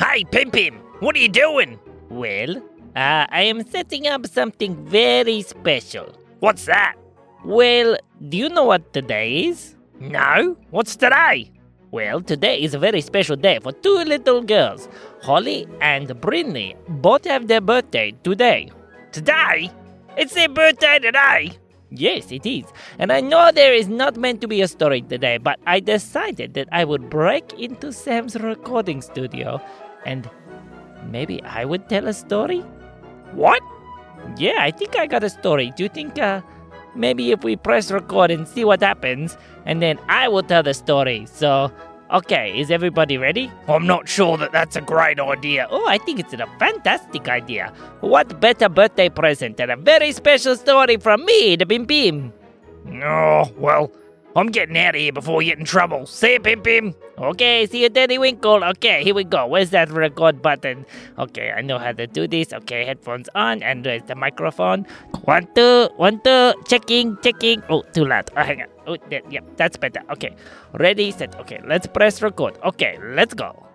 Hey, Pim Pim, what are you doing? Well, uh, I am setting up something very special. What's that? Well, do you know what today is? No, what's today? Well, today is a very special day for two little girls. Holly and Brinley both have their birthday today. Today? It's their birthday today. Yes, it is. And I know there is not meant to be a story today, but I decided that I would break into Sam's recording studio and maybe I would tell a story? What? Yeah, I think I got a story. Do you think uh maybe if we press record and see what happens and then I will tell the story. So, okay, is everybody ready? I'm not sure that that's a great idea. Oh, I think it's a fantastic idea. What better birthday present than a very special story from me, the Pim Pim? Oh, well, I'm getting out of here before we get in trouble. See you, Pim Pim. Okay, see you, Daddy Winkle. Okay, here we go. Where's that record button? Okay, I know how to do this. Okay, headphones on, and there's the microphone. One, two, one, two. Checking, checking. Oh, too loud. Oh, hang on. Oh, that, yep, that's better. Okay, ready, set. Okay, let's press record. Okay, let's go.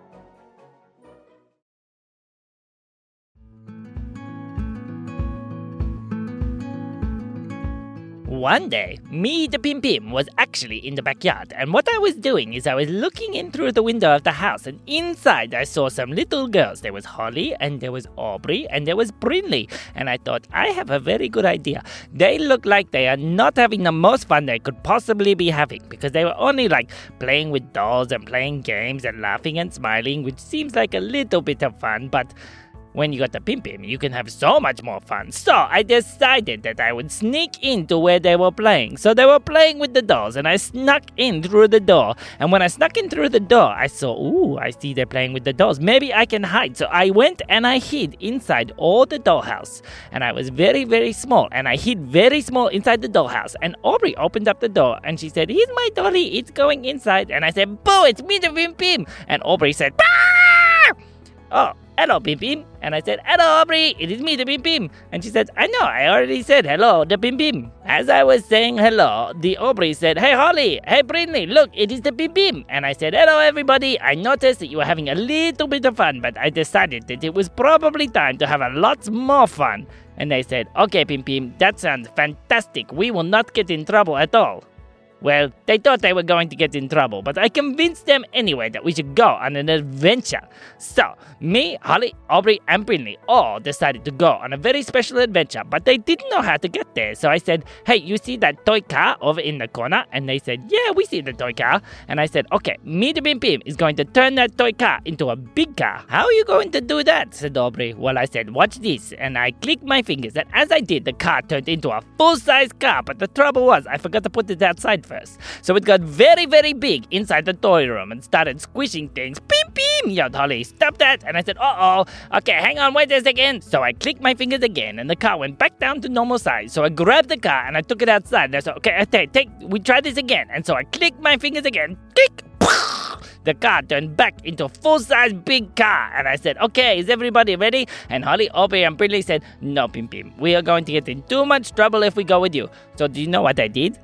One day, me, the Pim Pim, was actually in the backyard, and what I was doing is I was looking in through the window of the house, and inside I saw some little girls. There was Holly, and there was Aubrey, and there was Brinley, and I thought, I have a very good idea. They look like they are not having the most fun they could possibly be having, because they were only like playing with dolls and playing games and laughing and smiling, which seems like a little bit of fun, but when you got the Pim Pim, you can have so much more fun. So I decided that I would sneak into where they were playing. So they were playing with the dolls, and I snuck in through the door. And when I snuck in through the door, I saw, ooh, I see they're playing with the dolls. Maybe I can hide. So I went and I hid inside all the dollhouse. And I was very, very small. And I hid very small inside the dollhouse. And Aubrey opened up the door and she said, Here's my dolly. It's going inside. And I said, Boo, it's me, the Pim Pim. And Aubrey said, bah! Oh, hello, Pim Pim. And I said, hello, Aubrey, it is me, the Pim Pim. And she said, I know, I already said hello, the Pim Pim. As I was saying hello, the Aubrey said, hey, Holly, hey, Brinley, look, it is the Pim Pim. And I said, hello, everybody. I noticed that you were having a little bit of fun, but I decided that it was probably time to have a lot more fun. And they said, okay, Pim Pim, that sounds fantastic. We will not get in trouble at all. Well, they thought they were going to get in trouble, but I convinced them anyway that we should go on an adventure. So, me, Holly, Aubrey, and Brinley all decided to go on a very special adventure, but they didn't know how to get there. So I said, Hey, you see that toy car over in the corner? And they said, Yeah, we see the toy car. And I said, Okay, me, the Pim Pim, is going to turn that toy car into a big car. How are you going to do that? said Aubrey. Well, I said, Watch this. And I clicked my fingers, and as I did, the car turned into a full size car. But the trouble was, I forgot to put it outside first. So it got very, very big inside the toy room and started squishing things. Beep, beep, yelled Holly. Stop that. And I said, uh oh. Okay, hang on, wait a second. So I clicked my fingers again and the car went back down to normal size. So I grabbed the car and I took it outside. And I said, okay, take, take, we try this again. And so I clicked my fingers again. Click. The car turned back into a full size big car. And I said, okay, is everybody ready? And Holly, Aubrey, and Brinley said, no, Pim Pim. We are going to get in too much trouble if we go with you. So do you know what I did?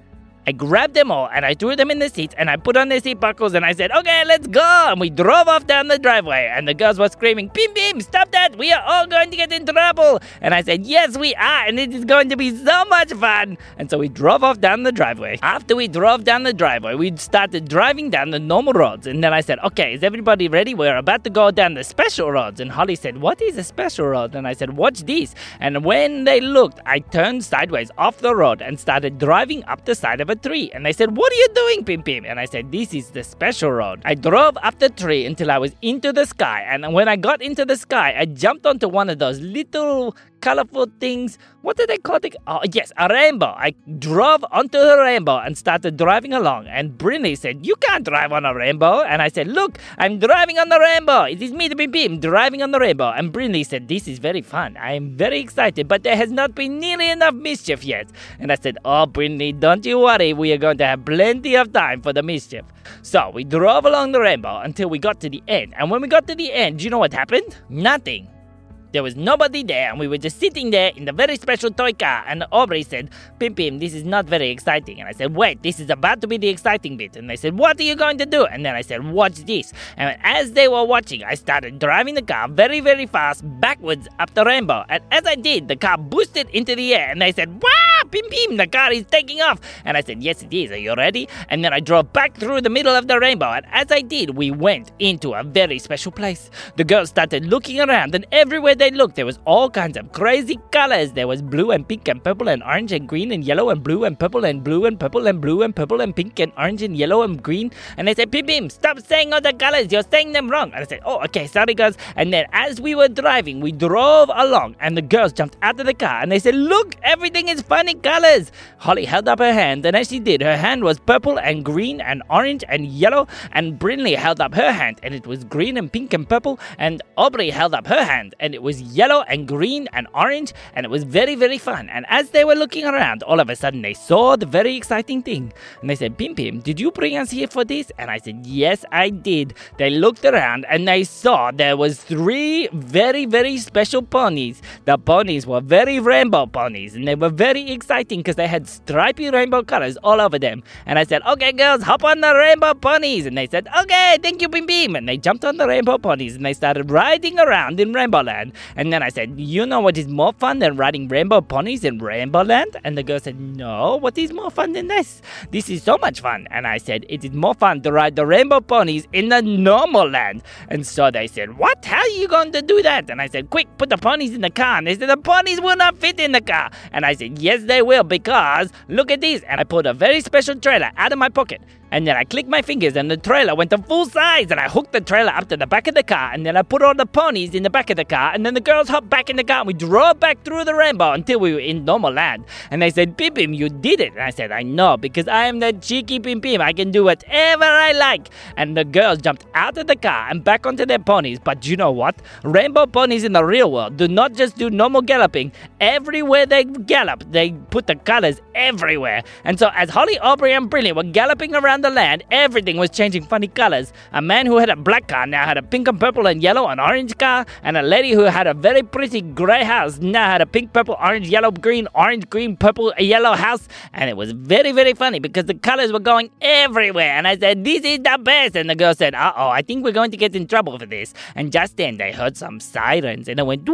I grabbed them all and I threw them in the seats and I put on their seat buckles and I said, okay, let's go. And we drove off down the driveway and the girls were screaming, Pim Pim, stop that. We are all going to get in trouble. And I said, yes, we are. And it is going to be so much fun. And so we drove off down the driveway. After we drove down the driveway, we started driving down the normal roads. And then I said, okay, is everybody ready? We're about to go down the special roads. And Holly said, what is a special road? And I said, watch this. And when they looked, I turned sideways off the road and started driving up the side of a tree. And they said, What are you doing, Pim Pim? And I said, This is the special road. I drove up the tree until I was into the sky. And when I got into the sky, I jumped onto one of those little colorful things. What do they call it? Oh, yes, a rainbow. I drove onto the rainbow and started driving along. And Brinley said, You can't drive on a rainbow. And I said, Look, I'm driving on the rainbow. It is me, the Pim Pim, driving on the rainbow. And Brinley said, This is very fun. I am very excited, but there has not been nearly enough mischief yet. And I said, Oh, Brinley, don't you worry. We are going to have plenty of time for the mischief. So we drove along the rainbow until we got to the end. And when we got to the end, do you know what happened? Nothing. There was nobody there, and we were just sitting there in the very special toy car. And Aubrey said, Pim Pim, this is not very exciting. And I said, Wait, this is about to be the exciting bit. And they said, What are you going to do? And then I said, Watch this. And as they were watching, I started driving the car very, very fast backwards up the rainbow. And as I did, the car boosted into the air, and they said, Wow, Pim Pim, the car is taking off. And I said, Yes, it is. Are you ready? And then I drove back through the middle of the rainbow. And as I did, we went into a very special place. The girls started looking around, and everywhere they looked, there was all kinds of crazy colors. There was blue and pink and purple and orange and green and yellow and blue and purple and blue and purple and blue and purple and pink and orange and yellow and green. And they said, Pim Pim, stop saying all the colors. You're saying them wrong. And I said, Oh, okay, sorry, girls. And then as we were driving, we drove along, and the girls jumped out of the car and they said, Look, everything is funny colors. Holly held up her hand, and as she did, her hand was purple and green and orange and yellow. And Brinley held up her hand, and it was green and pink and purple. And Aubrey held up her hand, and it was yellow and green and orange. And it was very, very fun. And as they were looking around, all of a sudden they saw the very exciting thing. And they said, Pim Pim, did you bring us here for this? And I said, Yes, I did. They looked around and they saw there was three very, very special ponies. The ponies were very rainbow ponies, and they were very exciting because they had stripy rainbow colors all over them. And I said, Okay, girls, hop on the rainbow ponies. And they said, Okay, thank you, Pim Pim. And they jumped on the rainbow ponies and they started riding around in Rainbow Land. And then I said, You know what is more fun than riding rainbow ponies in Rainbow Land? And the girl said, No, what is more fun than this? This is so much fun. And I said, It is more fun to ride the rainbow ponies in the normal land. And so they said, What? How are you going to do that? And I said, Quick, put the ponies in the car. And they said, The ponies will not fit in the car. And I said, Yes, they will, because look at this. And I pulled a very special trailer out of my pocket. And then I clicked my fingers and the trailer went to full size and I hooked the trailer up to the back of the car and then I put all the ponies in the back of the car and then the girls hopped back in the car and we drove back through the rainbow until we were in normal land. And they said, Pim Pim, you did it. And I said, I know because I am the cheeky Pim Pim. I can do whatever I like. And the girls jumped out of the car and back onto their ponies. But you know what? Rainbow ponies in the real world do not just do normal galloping. Everywhere they gallop, they put the colors everywhere. And so as Holly, Aubrey, and Brinley were galloping around the land, everything was changing funny colors. A man who had a black car now had a pink and purple and yellow and orange car, and a lady who had a very pretty gray house now had a pink, purple, orange, yellow, green, orange, green, purple, yellow house. And it was very, very funny because the colors were going everywhere. And I said, This is the best. And the girl said, Uh oh, I think we're going to get in trouble for this. And just then they heard some sirens and it went,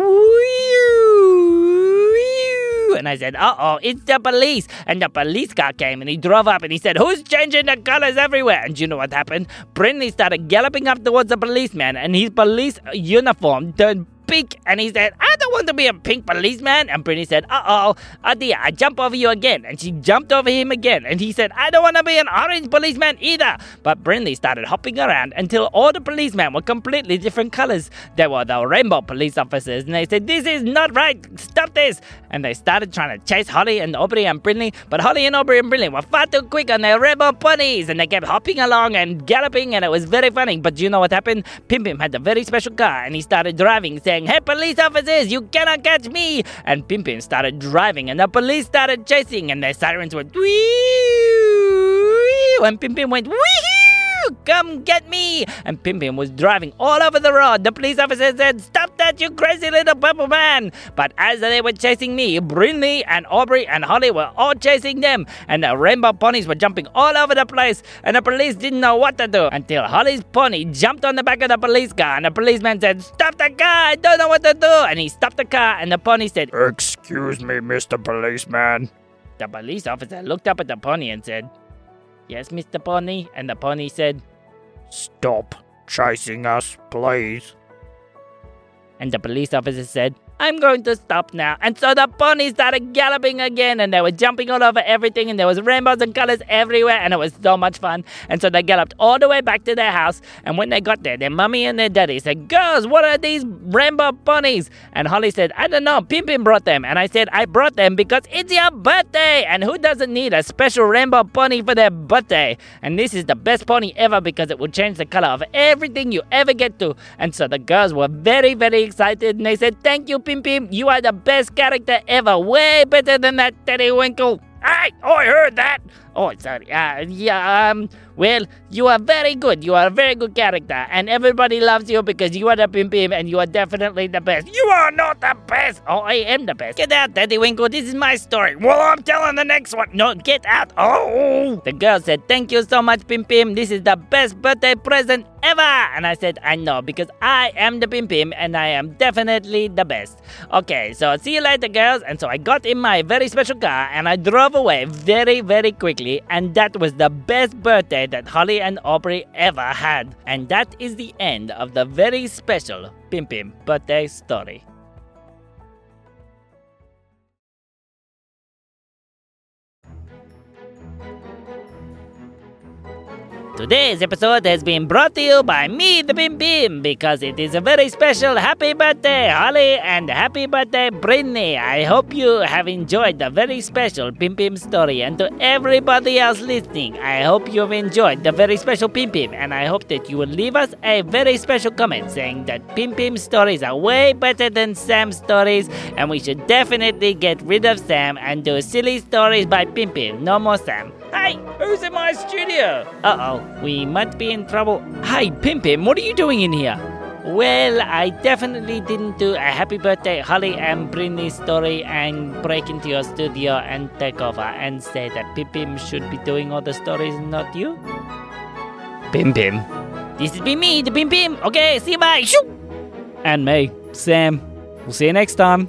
and I said, uh oh, it's the police. And the police car came and he drove up and he said, Who's changing the colors everywhere? And you know what happened? Brinley started galloping up towards the policeman and his police uniform turned pink and he said, I don't want to be a pink policeman. And Brittany said, Uh oh, Adia, I jump over you again. And she jumped over him again. And he said, I don't want to be an orange policeman either. But Brinley started hopping around until all the policemen were completely different colors. They were the rainbow police officers. And they said, This is not right. Stop this. And they started trying to chase Holly and Aubrey and Brinley. But Holly and Aubrey and Brinley were far too quick on their rainbow ponies. And they kept hopping along and galloping. And it was very funny. But you know what happened? Pim Pim had a very special car. And he started driving, saying, Hey, police officers, you cannot catch me. And Pim Pim started driving. And the police started chasing. And their sirens went, Wee! And Pim Pim went, Wee! Come get me! And Pim Pim was driving all over the road. The police officer said, Stop that, you crazy little purple man! But as they were chasing me, Brinley and Aubrey and Holly were all chasing them. And the rainbow ponies were jumping all over the place. And the police didn't know what to do until Holly's pony jumped on the back of the police car. And the policeman said, Stop the car! I don't know what to do! And he stopped the car. And the pony said, Excuse me, Mr. Policeman. The police officer looked up at the pony and said, Yes, Mr. Pony. And the pony said, Stop chasing us, please. And the police officer said, I'm going to stop now. And so the ponies started galloping again and they were jumping all over everything and there was rainbows and colors everywhere and it was so much fun. And so they galloped all the way back to their house. And when they got there, their mummy and their daddy said, Girls, what are these rainbow ponies? And Holly said, I don't know. Pim Pim brought them. And I said, I brought them because it's your birthday. And who doesn't need a special rainbow pony for their birthday? And this is the best pony ever because it will change the color of everything you ever get to. And so the girls were very, very excited and they said, Thank you, Pim Pim. You are the best character ever. Way better than that Teddy Winkle. Hey, I heard that. Oh, sorry. Uh, yeah, um, well, you are very good. You are a very good character, and everybody loves you because you are the Pim Pim, and you are definitely the best. You are not the best. Oh, I am the best. Get out, Daddy Winkle. This is my story. Well, I'm telling the next one. No, get out. Oh! The girl said, Thank you so much, Pim Pim. This is the best birthday present ever. And I said, I know, because I am the Pim Pim, and I am definitely the best. Okay, so see you later, girls. And so I got in my very special car, and I drove away very, very quickly. And that was the best birthday that Holly and Aubrey ever had. And that is the end of the very special Pim Pim birthday story. Today's episode has been brought to you by me, the Pim Pim, because it is a very special happy birthday, Holly, and happy birthday, Brinley. I hope you have enjoyed the very special Pim Pim story, and to everybody else listening, I hope you've enjoyed the very special Pim Pim, and I hope that you will leave us a very special comment saying that Pim Pim stories are way better than Sam's stories, and we should definitely get rid of Sam and do silly stories by Pim Pim. No more Sam. Hey, who's in my studio? Uh oh, we might be in trouble. Hey, Pim Pim, what are you doing in here? Well, I definitely didn't do a happy birthday Holly and Brinley story and break into your studio and take over and say that Pim Pim should be doing all the stories, not you. Pim Pim. This has been me, the Pim Pim. Okay, see you bye. Shoo! And me, Sam. We'll see you next time.